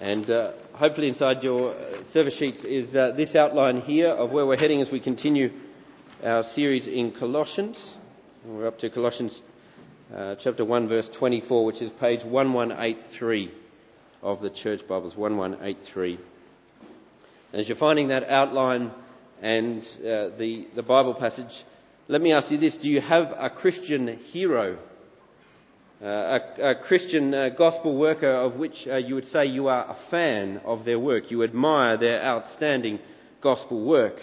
And uh, hopefully, inside your uh, service sheets is uh, this outline here of where we're heading as we continue our series in Colossians. We're up to Colossians uh, chapter 1, verse 24, which is page 1183 of the Church Bibles, 1183. As you're finding that outline and uh, the, the Bible passage, let me ask you this Do you have a Christian hero? Uh, a, a, Christian uh, gospel worker of which uh, you would say you are a fan of their work. You admire their outstanding gospel work.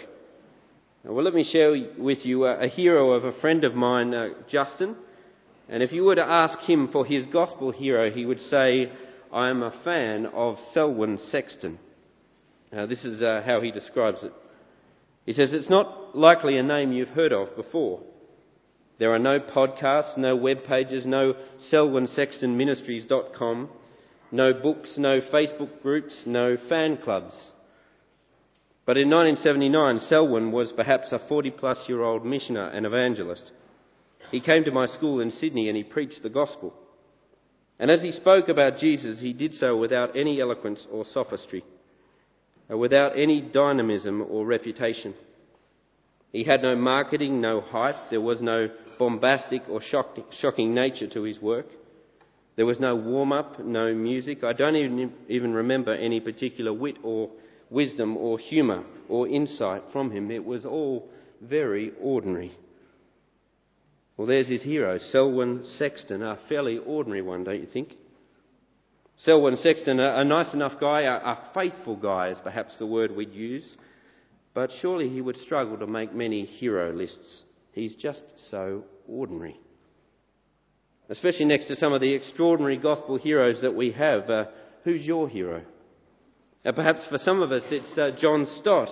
Well, let me share with you a, hero of a friend of mine, Justin. And if you were to ask him for his gospel hero, he would say, I am a fan of Selwyn Sexton. this is uh, how he describes it. He says, It's not likely a name you've heard of before. There are no podcasts, no web pages, no selwynsextonministries.com, no books, no Facebook groups, no fan clubs. But in 1979, Selwyn was perhaps a 40 plus year old missioner and evangelist. He came to my school in Sydney and he preached the gospel. And as he spoke about Jesus, he did so without any eloquence or sophistry, without any dynamism or reputation. He had no marketing, no hype. There was no bombastic or shocking nature to his work. There was no warm up, no music. I don't even, even remember any particular wit or wisdom or humour or insight from him. It was all very ordinary. Well, there's his hero, Selwyn Sexton, a fairly ordinary one, don't you think? Selwyn Sexton, a, a nice enough guy, a, a faithful guy is perhaps the word we'd use, but surely he would struggle to make many hero lists. He's just so ordinary. Especially next to some of the extraordinary gospel heroes that we have. Uh, who's your hero? Uh, perhaps for some of us it's uh, John Stott.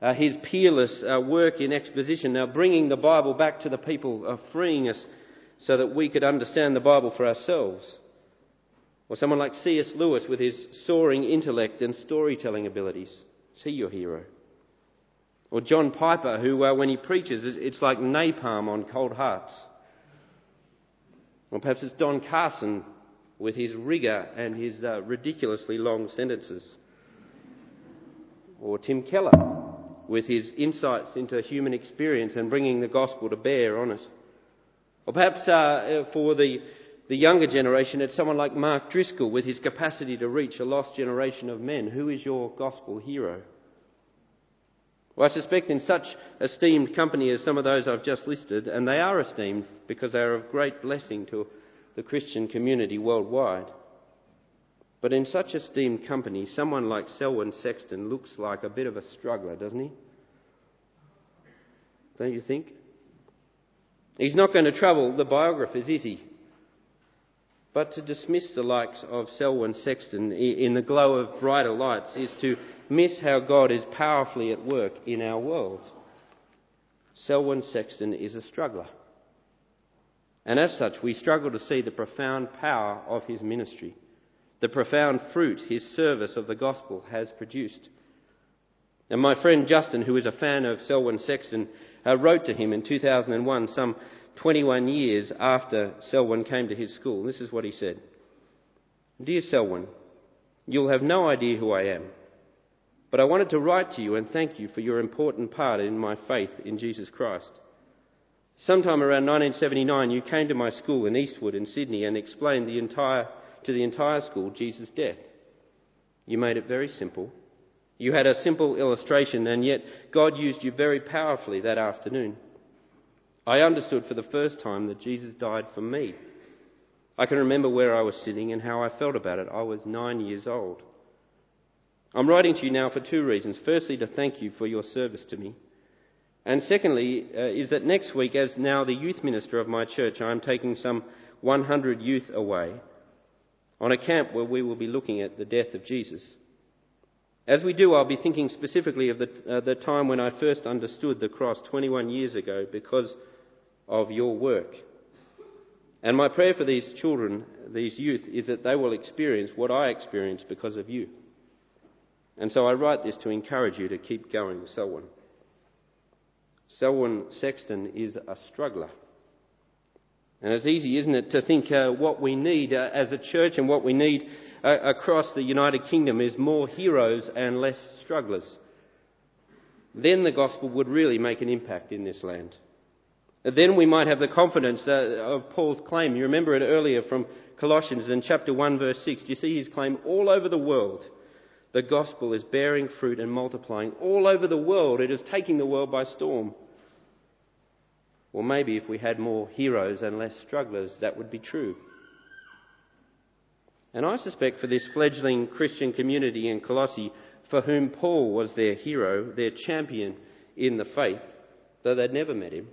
Uh, his peerless uh, work in exposition, now bringing the Bible back to the people, uh, freeing us so that we could understand the Bible for ourselves. Or someone like C.S. Lewis with his soaring intellect and storytelling abilities. Is he your hero? Or John Piper, who, uh, when he preaches, it's like napalm on cold hearts. Or perhaps it's Don Carson with his rigour and his uh, ridiculously long sentences. Or Tim Keller with his insights into human experience and bringing the gospel to bear on it. Or perhaps uh, for the, the younger generation, it's someone like Mark Driscoll with his capacity to reach a lost generation of men. Who is your gospel hero? Well, I suspect in such esteemed company as some of those I've just listed, and they are esteemed because they are of great blessing to the Christian community worldwide. But in such esteemed company, someone like Selwyn Sexton looks like a bit of a struggler, doesn't he? Don't you think? He's not going to trouble the biographers, is he? But to dismiss the likes of Selwyn Sexton in the glow of brighter lights is to miss how God is powerfully at work in our world. Selwyn Sexton is a struggler. And as such, we struggle to see the profound power of his ministry, the profound fruit his service of the gospel has produced. And my friend Justin, who is a fan of Selwyn Sexton, uh, wrote to him in 2001, some 21 years after Selwyn came to his school. This is what he said Dear Selwyn, you'll have no idea who I am. But I wanted to write to you and thank you for your important part in my faith in Jesus Christ. Sometime around 1979, you came to my school in Eastwood in Sydney and explained the entire, to the entire school Jesus' death. You made it very simple. You had a simple illustration, and yet God used you very powerfully that afternoon. I understood for the first time that Jesus died for me. I can remember where I was sitting and how I felt about it. I was nine years old. I'm writing to you now for two reasons. Firstly, to thank you for your service to me. And secondly, uh, is that next week, as now the youth minister of my church, I'm taking some 100 youth away on a camp where we will be looking at the death of Jesus. As we do, I'll be thinking specifically of the, uh, the time when I first understood the cross 21 years ago because of your work. And my prayer for these children, these youth, is that they will experience what I experienced because of you. And so I write this to encourage you to keep going, Selwyn. Selwyn Sexton is a struggler. And it's easy, isn't it, to think uh, what we need uh, as a church and what we need uh, across the United Kingdom is more heroes and less strugglers. Then the gospel would really make an impact in this land. Then we might have the confidence uh, of Paul's claim. You remember it earlier from Colossians in chapter 1, verse 6. Do you see his claim? All over the world, the gospel is bearing fruit and multiplying. All over the world, it is taking the world by storm. Well, maybe if we had more heroes and less strugglers, that would be true. And I suspect for this fledgling Christian community in Colossae, for whom Paul was their hero, their champion in the faith, though they'd never met him,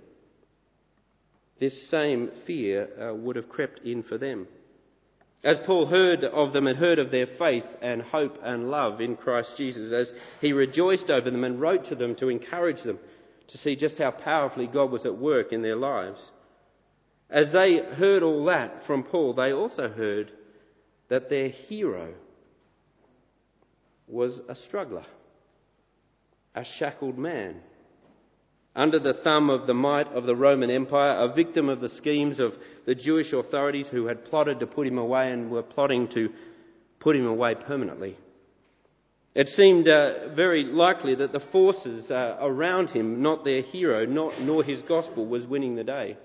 this same fear uh, would have crept in for them. As Paul heard of them and heard of their faith and hope and love in Christ Jesus, as he rejoiced over them and wrote to them to encourage them to see just how powerfully God was at work in their lives, as they heard all that from Paul, they also heard that their hero was a struggler, a shackled man under the thumb of the might of the Roman Empire, a victim of the schemes of the Jewish authorities who had plotted to put him away and were plotting to put him away permanently. It seemed uh, very likely that the forces uh, around him, not their hero, not, nor his gospel, was winning the day.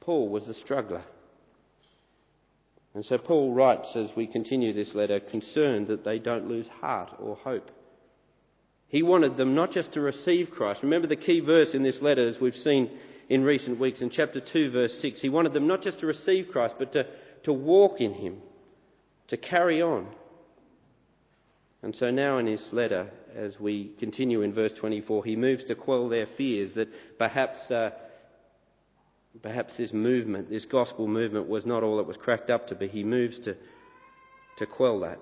Paul was a struggler. And so Paul writes as we continue this letter, concerned that they don't lose heart or hope. He wanted them not just to receive Christ. Remember the key verse in this letter, as we've seen in recent weeks, in chapter 2, verse 6. He wanted them not just to receive Christ, but to, to walk in Him, to carry on. And so now in his letter, as we continue in verse 24, he moves to quell their fears that perhaps, uh, perhaps this movement, this gospel movement, was not all it was cracked up to be. He moves to, to quell that.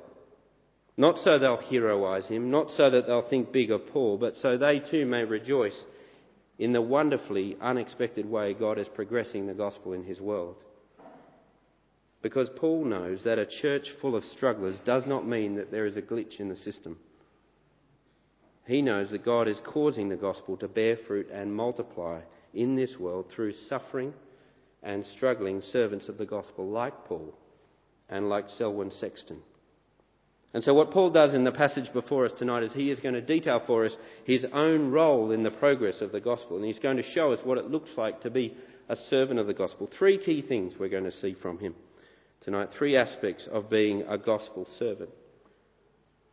Not so they'll heroise him, not so that they'll think big of Paul, but so they too may rejoice in the wonderfully unexpected way God is progressing the gospel in his world. Because Paul knows that a church full of strugglers does not mean that there is a glitch in the system. He knows that God is causing the gospel to bear fruit and multiply in this world through suffering and struggling servants of the gospel like Paul and like Selwyn Sexton. And so, what Paul does in the passage before us tonight is he is going to detail for us his own role in the progress of the gospel. And he's going to show us what it looks like to be a servant of the gospel. Three key things we're going to see from him tonight. Three aspects of being a gospel servant.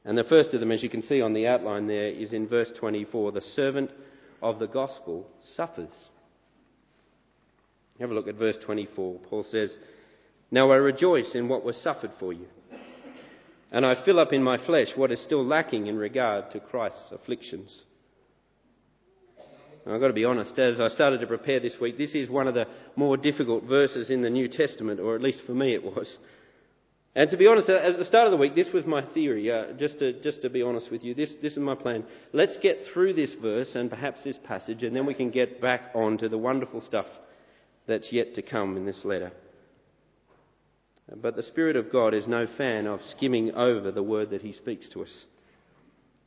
And the first of them, as you can see on the outline there, is in verse 24 the servant of the gospel suffers. Have a look at verse 24. Paul says, Now I rejoice in what was suffered for you and I fill up in my flesh what is still lacking in regard to Christ's afflictions. Now, I've got to be honest, as I started to prepare this week, this is one of the more difficult verses in the New Testament, or at least for me it was. And to be honest, at the start of the week, this was my theory, uh, just, to, just to be honest with you. This, this is my plan. Let's get through this verse and perhaps this passage, and then we can get back on to the wonderful stuff that's yet to come in this letter. But the Spirit of God is no fan of skimming over the word that He speaks to us.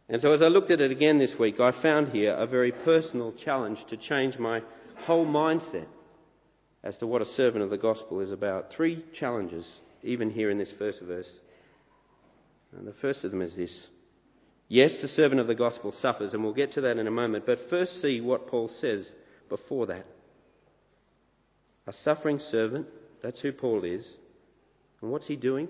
And so as I looked at it again this week, I found here a very personal challenge to change my whole mindset as to what a servant of the gospel is about. Three challenges, even here in this first verse. And the first of them is this. Yes, the servant of the gospel suffers, and we'll get to that in a moment, but first see what Paul says before that. A suffering servant, that's who Paul is, and what's he doing?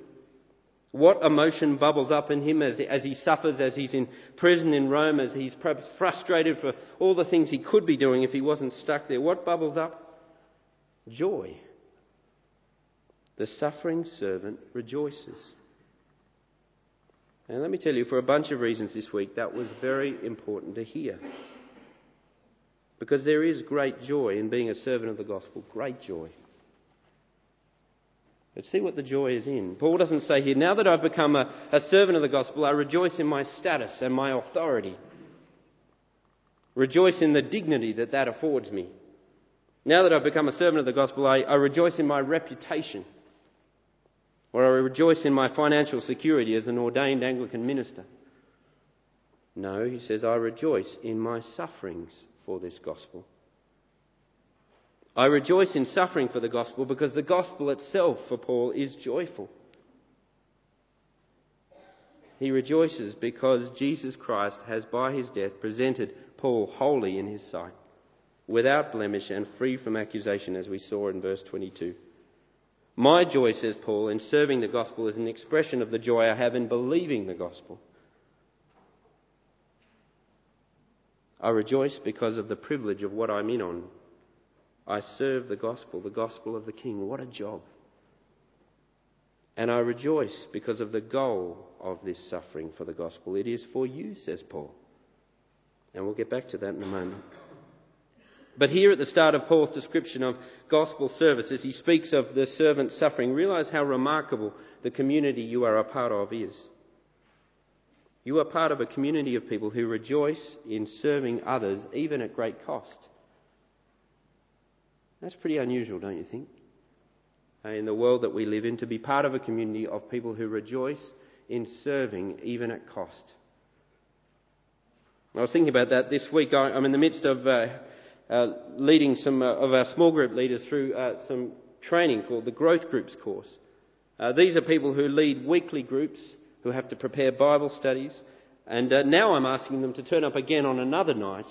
What emotion bubbles up in him as, as he suffers, as he's in prison in Rome, as he's perhaps frustrated for all the things he could be doing if he wasn't stuck there? What bubbles up? Joy. The suffering servant rejoices. And let me tell you, for a bunch of reasons this week, that was very important to hear. Because there is great joy in being a servant of the gospel, great joy. But see what the joy is in. Paul doesn't say here, now that I've become a, a servant of the gospel, I rejoice in my status and my authority. Rejoice in the dignity that that affords me. Now that I've become a servant of the gospel, I, I rejoice in my reputation. Or I rejoice in my financial security as an ordained Anglican minister. No, he says, I rejoice in my sufferings for this gospel. I rejoice in suffering for the gospel because the gospel itself for Paul is joyful. He rejoices because Jesus Christ has by his death presented Paul holy in his sight, without blemish and free from accusation, as we saw in verse 22. My joy, says Paul, in serving the gospel is an expression of the joy I have in believing the gospel. I rejoice because of the privilege of what I'm in on. I serve the gospel, the gospel of the King. What a job. And I rejoice because of the goal of this suffering for the gospel. It is for you, says Paul. And we'll get back to that in a moment. But here at the start of Paul's description of gospel service, as he speaks of the servant suffering, realize how remarkable the community you are a part of is. You are part of a community of people who rejoice in serving others, even at great cost. That's pretty unusual, don't you think? In the world that we live in, to be part of a community of people who rejoice in serving, even at cost. I was thinking about that this week. I'm in the midst of uh, uh, leading some uh, of our small group leaders through uh, some training called the Growth Groups course. Uh, these are people who lead weekly groups who have to prepare Bible studies, and uh, now I'm asking them to turn up again on another night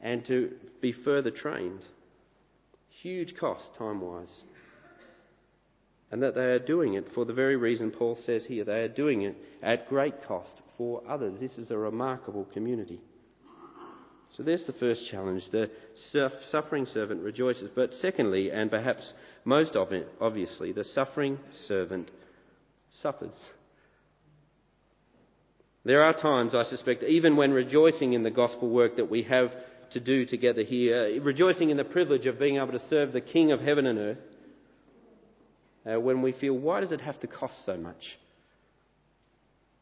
and to be further trained. Huge cost time wise. And that they are doing it for the very reason Paul says here. They are doing it at great cost for others. This is a remarkable community. So there's the first challenge. The suffering servant rejoices. But secondly, and perhaps most obviously, the suffering servant suffers. There are times, I suspect, even when rejoicing in the gospel work that we have to do together here, rejoicing in the privilege of being able to serve the King of heaven and earth, uh, when we feel, why does it have to cost so much?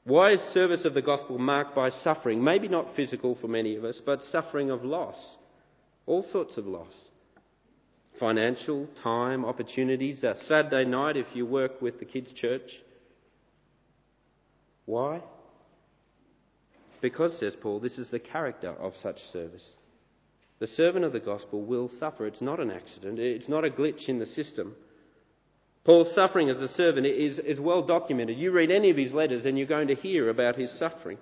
Why is service of the gospel marked by suffering? Maybe not physical for many of us, but suffering of loss. All sorts of loss. Financial, time, opportunities, a Saturday night if you work with the kids' church. Why? Because, says Paul, this is the character of such service. The servant of the gospel will suffer. It's not an accident, it's not a glitch in the system. Paul's suffering as a servant is, is well documented. You read any of his letters and you're going to hear about his suffering.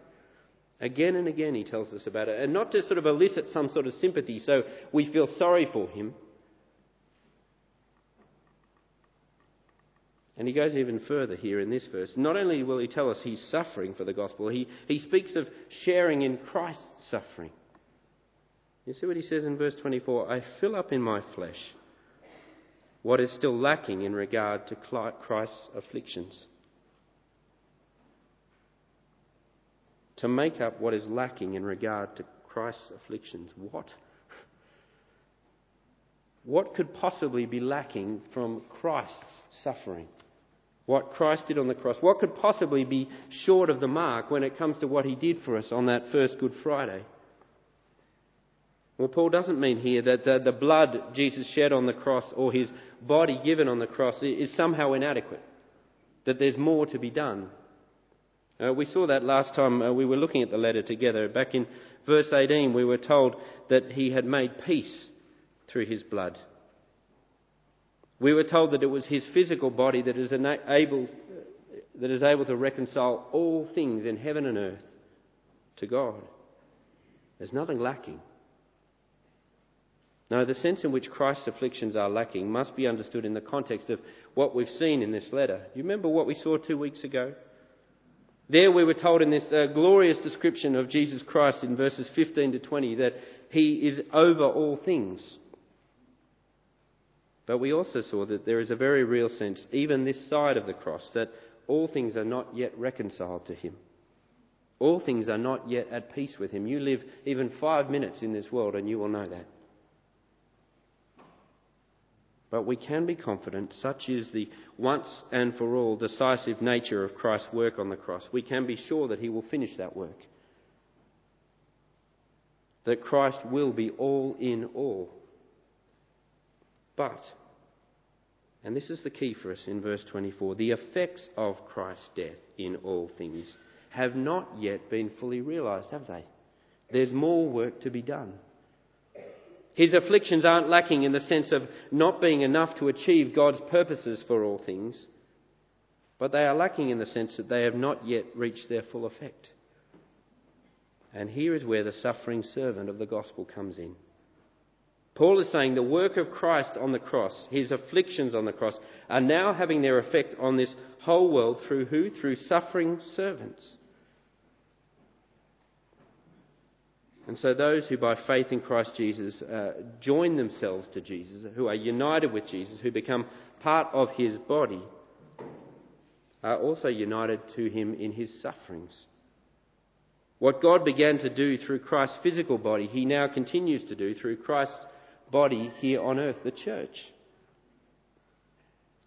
Again and again he tells us about it. And not to sort of elicit some sort of sympathy so we feel sorry for him. And he goes even further here in this verse. Not only will he tell us he's suffering for the gospel, he, he speaks of sharing in Christ's suffering. You see what he says in verse 24? I fill up in my flesh what is still lacking in regard to Christ's afflictions. To make up what is lacking in regard to Christ's afflictions. What? What could possibly be lacking from Christ's suffering? What Christ did on the cross? What could possibly be short of the mark when it comes to what he did for us on that first Good Friday? Well, Paul doesn't mean here that the, the blood Jesus shed on the cross or his body given on the cross is somehow inadequate, that there's more to be done. Uh, we saw that last time uh, we were looking at the letter together. Back in verse 18, we were told that he had made peace through his blood. We were told that it was his physical body that is able, that is able to reconcile all things in heaven and earth to God. There's nothing lacking. No, the sense in which Christ's afflictions are lacking must be understood in the context of what we've seen in this letter. You remember what we saw two weeks ago? There we were told in this uh, glorious description of Jesus Christ in verses 15 to 20 that he is over all things. But we also saw that there is a very real sense, even this side of the cross, that all things are not yet reconciled to him. All things are not yet at peace with him. You live even five minutes in this world and you will know that. But we can be confident, such is the once and for all decisive nature of Christ's work on the cross. We can be sure that he will finish that work. That Christ will be all in all. But, and this is the key for us in verse 24, the effects of Christ's death in all things have not yet been fully realised, have they? There's more work to be done. His afflictions aren't lacking in the sense of not being enough to achieve God's purposes for all things, but they are lacking in the sense that they have not yet reached their full effect. And here is where the suffering servant of the gospel comes in. Paul is saying the work of Christ on the cross, his afflictions on the cross, are now having their effect on this whole world through who? Through suffering servants. And so, those who by faith in Christ Jesus uh, join themselves to Jesus, who are united with Jesus, who become part of his body, are also united to him in his sufferings. What God began to do through Christ's physical body, he now continues to do through Christ's body here on earth, the church.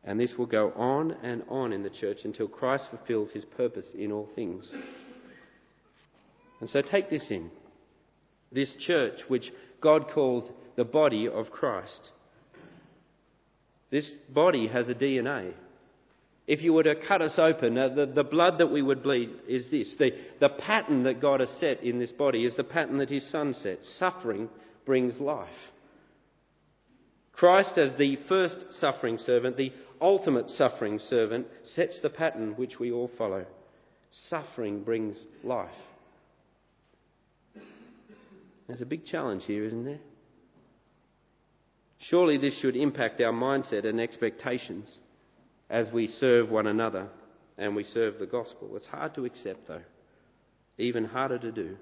And this will go on and on in the church until Christ fulfills his purpose in all things. And so take this in this church, which God calls the body of Christ. This body has a DNA. If you were to cut us open, uh, the, the blood that we would bleed is this. The, the pattern that God has set in this body is the pattern that His Son set. Suffering brings life. Christ, as the first suffering servant, the ultimate suffering servant, sets the pattern which we all follow. Suffering brings life. There's a big challenge here, isn't there? Surely this should impact our mindset and expectations as we serve one another and we serve the gospel. It's hard to accept, though, even harder to do.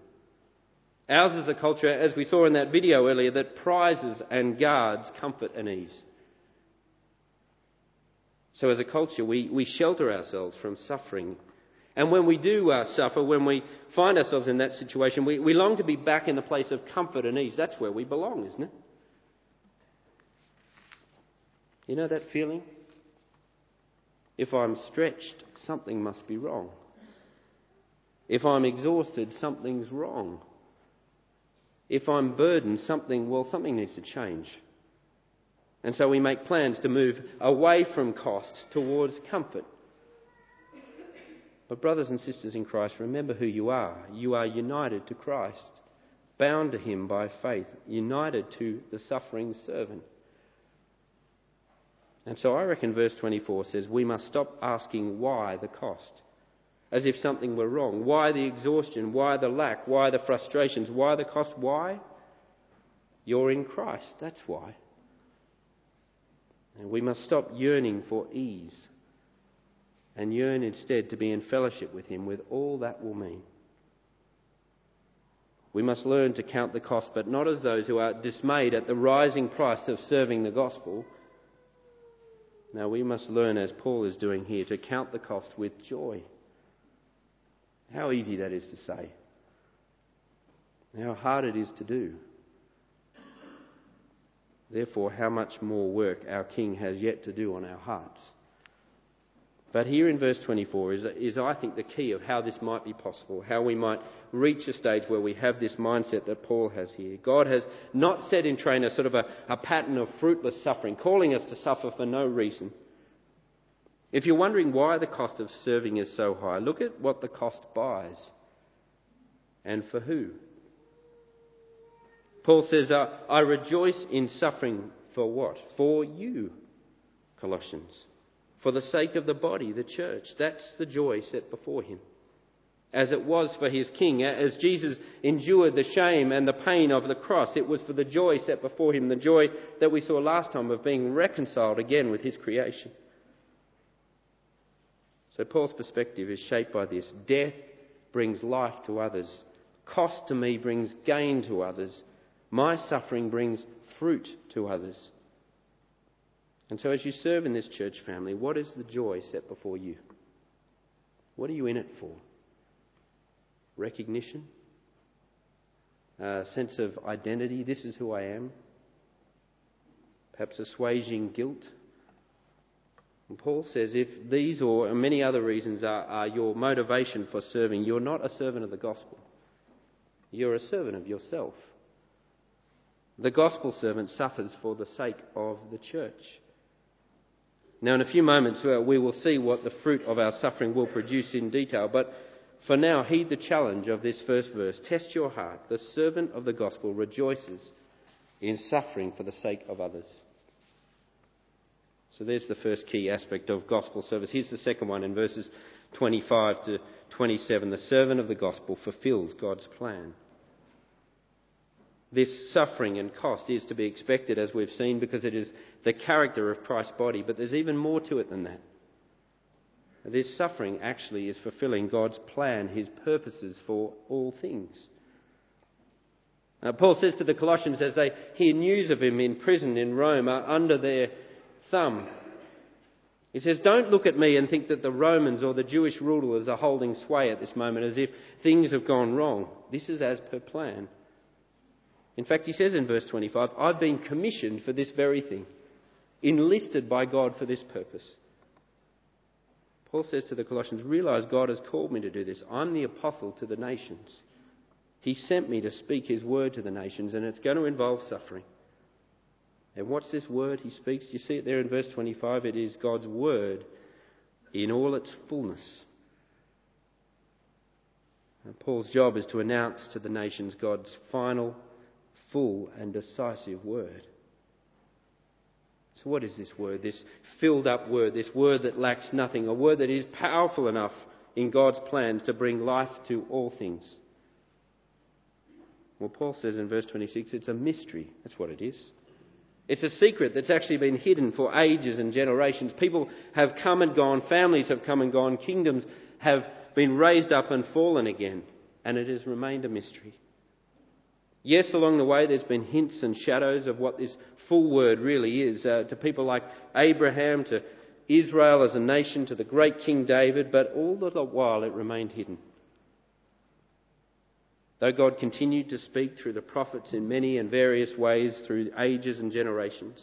Ours is a culture, as we saw in that video earlier, that prizes and guards comfort and ease. So, as a culture, we, we shelter ourselves from suffering and when we do uh, suffer, when we find ourselves in that situation, we, we long to be back in the place of comfort and ease. That's where we belong, isn't it? You know that feeling? If I'm stretched, something must be wrong. If I'm exhausted, something's wrong. If I'm burdened, something, well, something needs to change. And so we make plans to move away from cost towards comfort but, brothers and sisters in Christ, remember who you are. You are united to Christ, bound to Him by faith, united to the suffering servant. And so I reckon verse 24 says we must stop asking why the cost, as if something were wrong. Why the exhaustion? Why the lack? Why the frustrations? Why the cost? Why? You're in Christ. That's why. And we must stop yearning for ease and yearn instead to be in fellowship with Him with all that will mean. We must learn to count the cost, but not as those who are dismayed at the rising price of serving the gospel. Now we must learn, as Paul is doing here, to count the cost with joy. How easy that is to say. How hard it is to do. Therefore, how much more work our King has yet to do on our hearts. But here in verse 24 is, is, I think, the key of how this might be possible, how we might reach a stage where we have this mindset that Paul has here. God has not set in train a sort of a, a pattern of fruitless suffering, calling us to suffer for no reason. If you're wondering why the cost of serving is so high, look at what the cost buys. And for who? Paul says, I rejoice in suffering for what? For you, Colossians for the sake of the body, the church. That's the joy set before him. As it was for his king, as Jesus endured the shame and the pain of the cross, it was for the joy set before him, the joy that we saw last time of being reconciled again with his creation. So Paul's perspective is shaped by this. Death brings life to others. Cost to me brings gain to others. My suffering brings fruit to others. And so, as you serve in this church family, what is the joy set before you? What are you in it for? Recognition? A sense of identity? This is who I am? Perhaps assuaging guilt? And Paul says if these or many other reasons are, are your motivation for serving, you're not a servant of the gospel. You're a servant of yourself. The gospel servant suffers for the sake of the church. Now, in a few moments, uh, we will see what the fruit of our suffering will produce in detail, but for now, heed the challenge of this first verse. Test your heart. The servant of the gospel rejoices in suffering for the sake of others. So there's the first key aspect of gospel service. Here's the second one in verses 25 to 27. The servant of the gospel fulfills God's plan. This suffering and cost is to be expected, as we've seen, because it is the character of Christ's body, but there's even more to it than that. This suffering actually is fulfilling God's plan, His purposes for all things. Uh, Paul says to the Colossians as they hear news of him in prison in Rome, are under their thumb. He says, Don't look at me and think that the Romans or the Jewish rulers are holding sway at this moment as if things have gone wrong. This is as per plan. In fact, he says in verse 25, I've been commissioned for this very thing, enlisted by God for this purpose. Paul says to the Colossians, Realize God has called me to do this. I'm the apostle to the nations. He sent me to speak his word to the nations, and it's going to involve suffering. And what's this word he speaks? You see it there in verse 25. It is God's word in all its fullness. And Paul's job is to announce to the nations God's final, full, and decisive word. So, what is this word? This filled up word, this word that lacks nothing, a word that is powerful enough in God's plans to bring life to all things. Well, Paul says in verse 26 it's a mystery. That's what it is. It's a secret that's actually been hidden for ages and generations. People have come and gone, families have come and gone, kingdoms have been raised up and fallen again, and it has remained a mystery. Yes, along the way there's been hints and shadows of what this full word really is uh, to people like Abraham, to Israel as a nation, to the great King David, but all the while it remained hidden. Though God continued to speak through the prophets in many and various ways through ages and generations,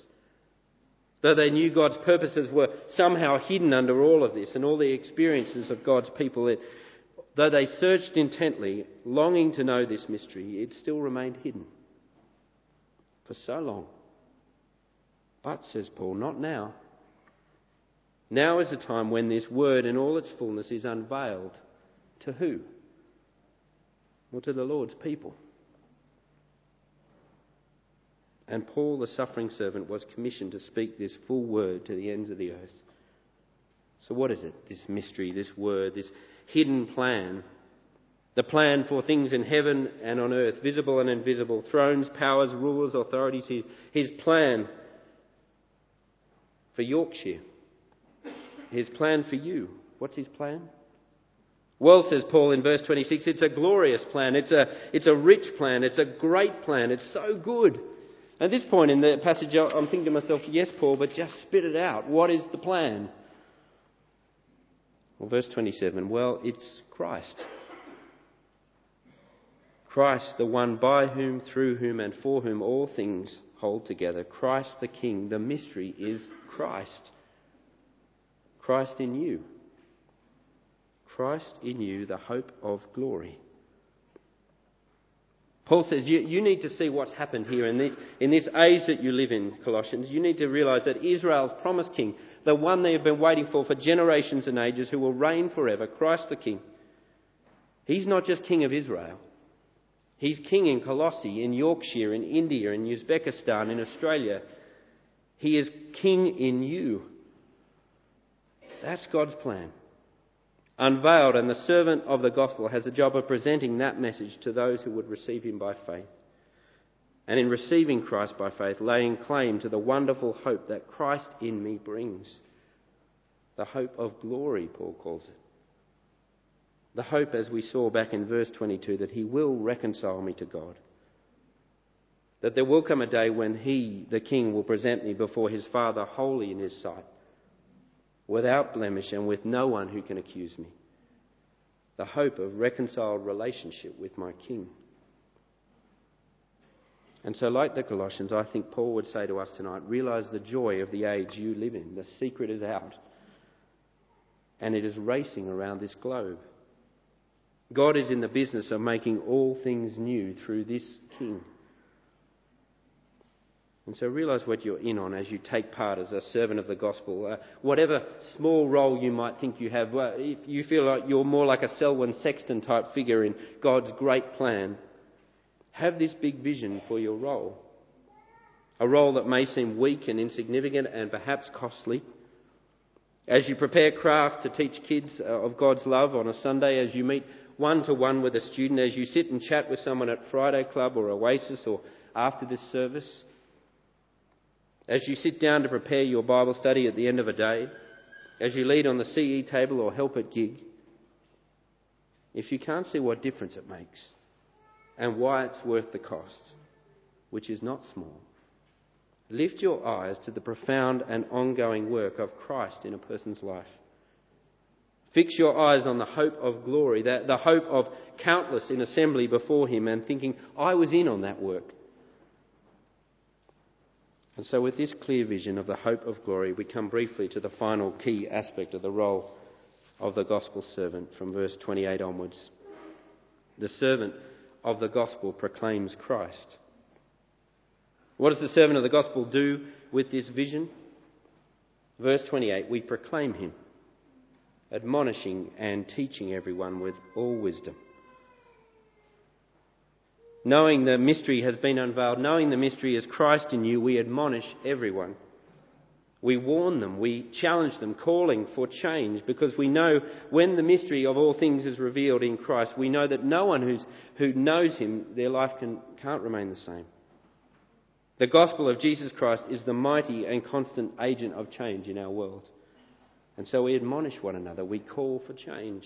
though they knew God's purposes were somehow hidden under all of this and all the experiences of God's people, it, though they searched intently, longing to know this mystery, it still remained hidden for so long. But, says Paul, not now. Now is the time when this word in all its fullness is unveiled. To who? or to the Lord's people. And Paul, the suffering servant, was commissioned to speak this full word to the ends of the earth. So, what is it, this mystery, this word, this hidden plan? The plan for things in heaven and on earth, visible and invisible, thrones, powers, rulers, authorities. His plan for Yorkshire. His plan for you. What's his plan? Well, says Paul in verse 26, it's a glorious plan. It's a, it's a rich plan. It's a great plan. It's so good. At this point in the passage, I'm thinking to myself, yes, Paul, but just spit it out. What is the plan? Well, verse 27, well, it's Christ. Christ, the one by whom, through whom, and for whom all things hold together. Christ the King. The mystery is Christ. Christ in you. Christ in you, the hope of glory. Paul says you, you, need to see what's happened here in this, in this age that you live in, Colossians. You need to realize that Israel's promised king, the one they have been waiting for for generations and ages, who will reign forever, Christ the king, he's not just king of Israel. He's king in Colossae, in Yorkshire, in India, in Uzbekistan, in Australia. He is king in you. That's God's plan unveiled, and the servant of the gospel has the job of presenting that message to those who would receive him by faith. And in receiving Christ by faith, laying claim to the wonderful hope that Christ in me brings. The hope of glory, Paul calls it. The hope, as we saw back in verse 22, that he will reconcile me to God. That there will come a day when he, the king, will present me before his Father holy in his sight without blemish and with no one who can accuse me. The hope of reconciled relationship with my King. And so, like the Colossians, I think Paul would say to us tonight realize the joy of the age you live in. The secret is out, and it is racing around this globe. God is in the business of making all things new through this King. And so realize what you're in on as you take part as a servant of the gospel. Uh, whatever small role you might think you have, if you feel like you're more like a Selwyn Sexton type figure in God's great plan, have this big vision for your role. a role that may seem weak and insignificant and perhaps costly. As you prepare craft to teach kids uh, of God's love on a Sunday, as you meet one to one with a student, as you sit and chat with someone at Friday Club or Oasis or after this service, as you sit down to prepare your Bible study at the end of a day, as you lead on the CE table or help at gig, if you can't see what difference it makes and why it's worth the cost, which is not small, lift your eyes to the profound and ongoing work of Christ in a person's life. Fix your eyes on the hope of glory, the, hope of countless in assembly before Him, and thinking, I was in on that work. And so, with this clear vision of the hope of glory, we come briefly to the final key aspect of the role of the gospel servant from verse 28 onwards. The servant of the gospel proclaims Christ. What does the servant of the gospel do with this vision? Verse 28 We proclaim him, admonishing and teaching everyone with all wisdom. Knowing the mystery has been unveiled, knowing the mystery is Christ in you, we admonish everyone. We warn them, we challenge them, calling for change, because we know when the mystery of all things is revealed in Christ, we know that no one who's, who knows Him, their life can, can't remain the same. The gospel of Jesus Christ is the mighty and constant agent of change in our world. And so we admonish one another, we call for change,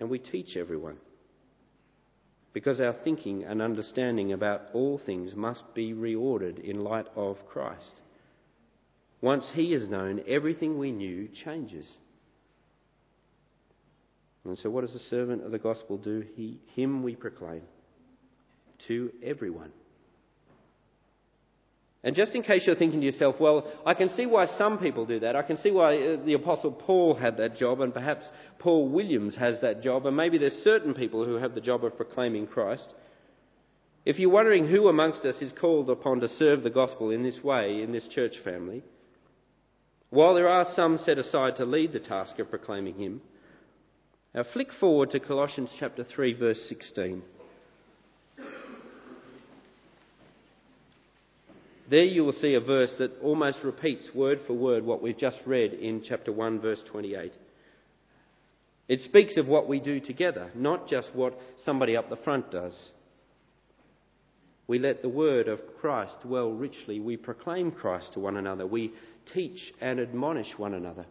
and we teach everyone because our thinking and understanding about all things must be reordered in light of Christ. Once He is known, everything we knew changes. And so, what does the servant of the gospel do? He, him we proclaim to everyone. And just in case you're thinking to yourself, well, I can see why some people do that. I can see why uh, the Apostle Paul had that job, and perhaps Paul Williams has that job, and maybe there's certain people who have the job of proclaiming Christ. If you're wondering who amongst us is called upon to serve the gospel in this way in this church family, while there are some set aside to lead the task of proclaiming Him, now flick forward to Colossians chapter 3, verse 16. There you will see a verse that almost repeats word for word what we've just read in chapter 1, verse 28. It speaks of what we do together, not just what somebody up the front does. We let the word of Christ dwell richly. We proclaim Christ to one another. We teach and admonish one another.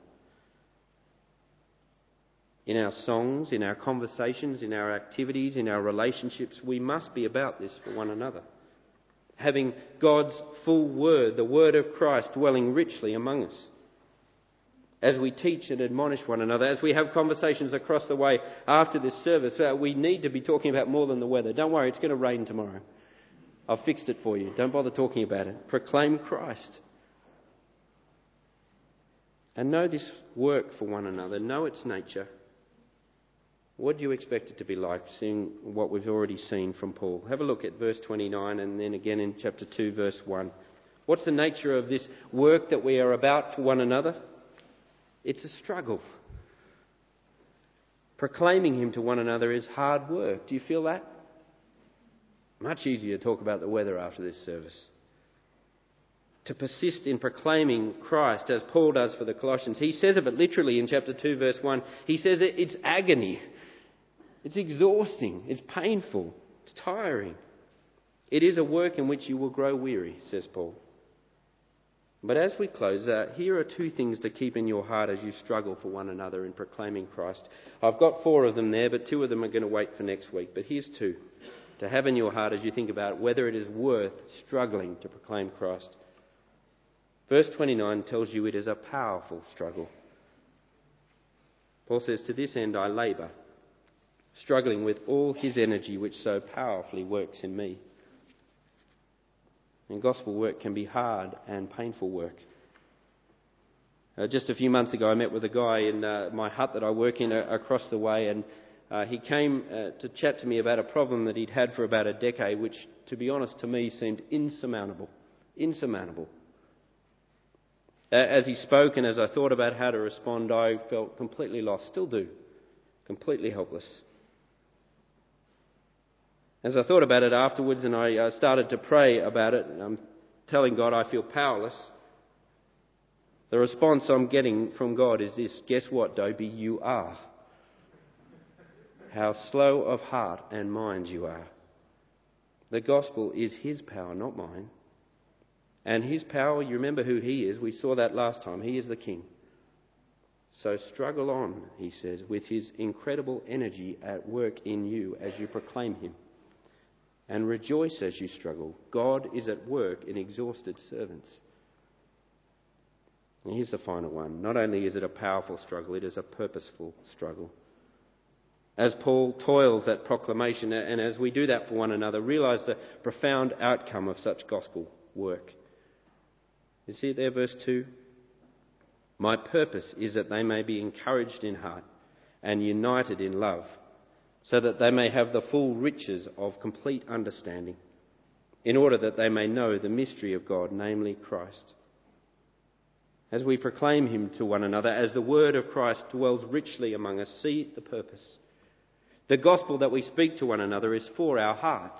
In our songs, in our conversations, in our activities, in our relationships, we must be about this for one another having God's full word, the word of Christ, dwelling richly among us. As we teach and admonish one another, as we have conversations across the way after this service, uh, we need to be talking about more than the weather. Don't worry, it's going to rain tomorrow. I've fixed it for you. Don't bother talking about it. Proclaim Christ. And know this work for one another. Know its nature. What do you expect it to be like, seeing what we've already seen from Paul? Have a look at verse 29 and then again in chapter 2, verse 1. What's the nature of this work that we are about for one another? It's a struggle. Proclaiming Him to one another is hard work. Do you feel that? Much easier to talk about the weather after this service. To persist in proclaiming Christ, as Paul does for the Colossians. He says of it literally in chapter 2, verse 1. He says it's agony. It's exhausting. It's painful. It's tiring. It is a work in which you will grow weary, says Paul. But as we close, uh, here are two things to keep in your heart as you struggle for one another in proclaiming Christ. I've got four of them there, but two of them are going to wait for next week. But here's two to have in your heart as you think about whether it is worth struggling to proclaim Christ. Verse 29 tells you it is a powerful struggle. Paul says, To this end I labour struggling with all his energy which so powerfully works in me. And gospel work can be hard and painful work. Uh, just a few months ago, I met with a guy in uh, my hut that I work in uh, across the way, and uh, he came uh, to chat to me about a problem that he'd had for about a decade, which, to be honest, to me seemed insurmountable. Insurmountable. As he spoke and as I thought about how to respond, I felt completely lost, still do, completely helpless. As I thought about it afterwards and I uh, started to pray about it, I'm telling God I feel powerless. The response I'm getting from God is this Guess what, Dobie? You are. How slow of heart and mind you are. The gospel is His power, not mine. And His power, you remember who He is. We saw that last time. He is the King. So struggle on, He says, with His incredible energy at work in you as you proclaim Him. And rejoice as you struggle. God is at work in exhausted servants. And here's the final one. Not only is it a powerful struggle, it is a purposeful struggle. As Paul toils at proclamation, and as we do that for one another, realize the profound outcome of such gospel work. You see it there, verse 2? My purpose is that they may be encouraged in heart and united in love, so that they may have the full riches of complete understanding, in order that they may know the mystery of God, namely Christ as we proclaim him to one another, as the word of Christ dwells richly among us, see the purpose. The gospel that we speak to one another is for our hearts.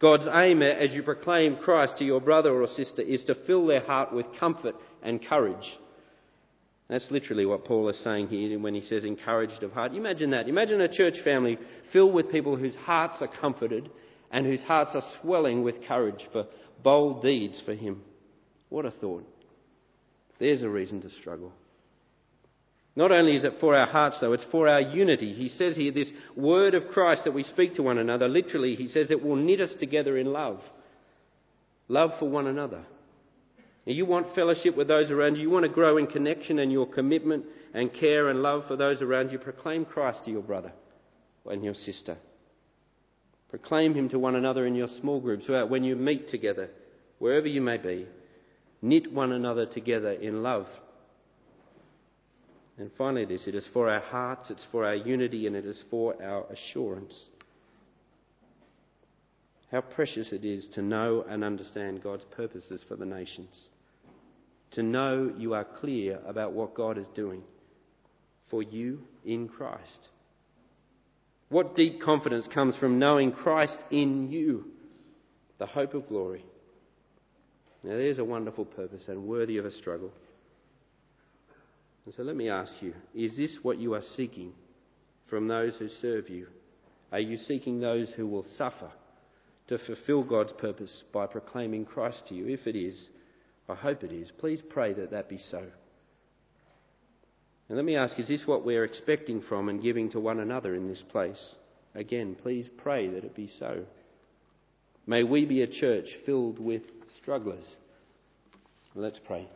God's aim as you proclaim Christ to your brother or sister is to fill their heart with comfort and courage. That's literally what Paul is saying here when he says encouraged of heart. Imagine that. Imagine a church family filled with people whose hearts are comforted and whose hearts are swelling with courage for bold deeds for him. What a thought. There's a reason to struggle. Not only is it for our hearts, though, it's for our unity. He says here, this word of Christ that we speak to one another, literally, he says it will knit us together in love. Love for one another. You want fellowship with those around you. You want to grow in connection and your commitment and care and love for those around you. Proclaim Christ to your brother and your sister. Proclaim him to one another in your small groups, when you meet together, wherever you may be knit one another together in love. And finally, this it is for our hearts, it's for our unity, and it is for our assurance. How precious it is to know and understand God's purposes for the nations. To know you are clear about what God is doing for you in Christ. What deep confidence comes from knowing Christ in you, the hope of glory. Now, there's a wonderful purpose and worthy of a struggle. And so let me ask you is this what you are seeking from those who serve you? Are you seeking those who will suffer to fulfill God's purpose by proclaiming Christ to you? If it is, I hope it is. Please pray that that be so. And let me ask is this what we're expecting from and giving to one another in this place? Again, please pray that it be so. May we be a church filled with strugglers. Let's pray.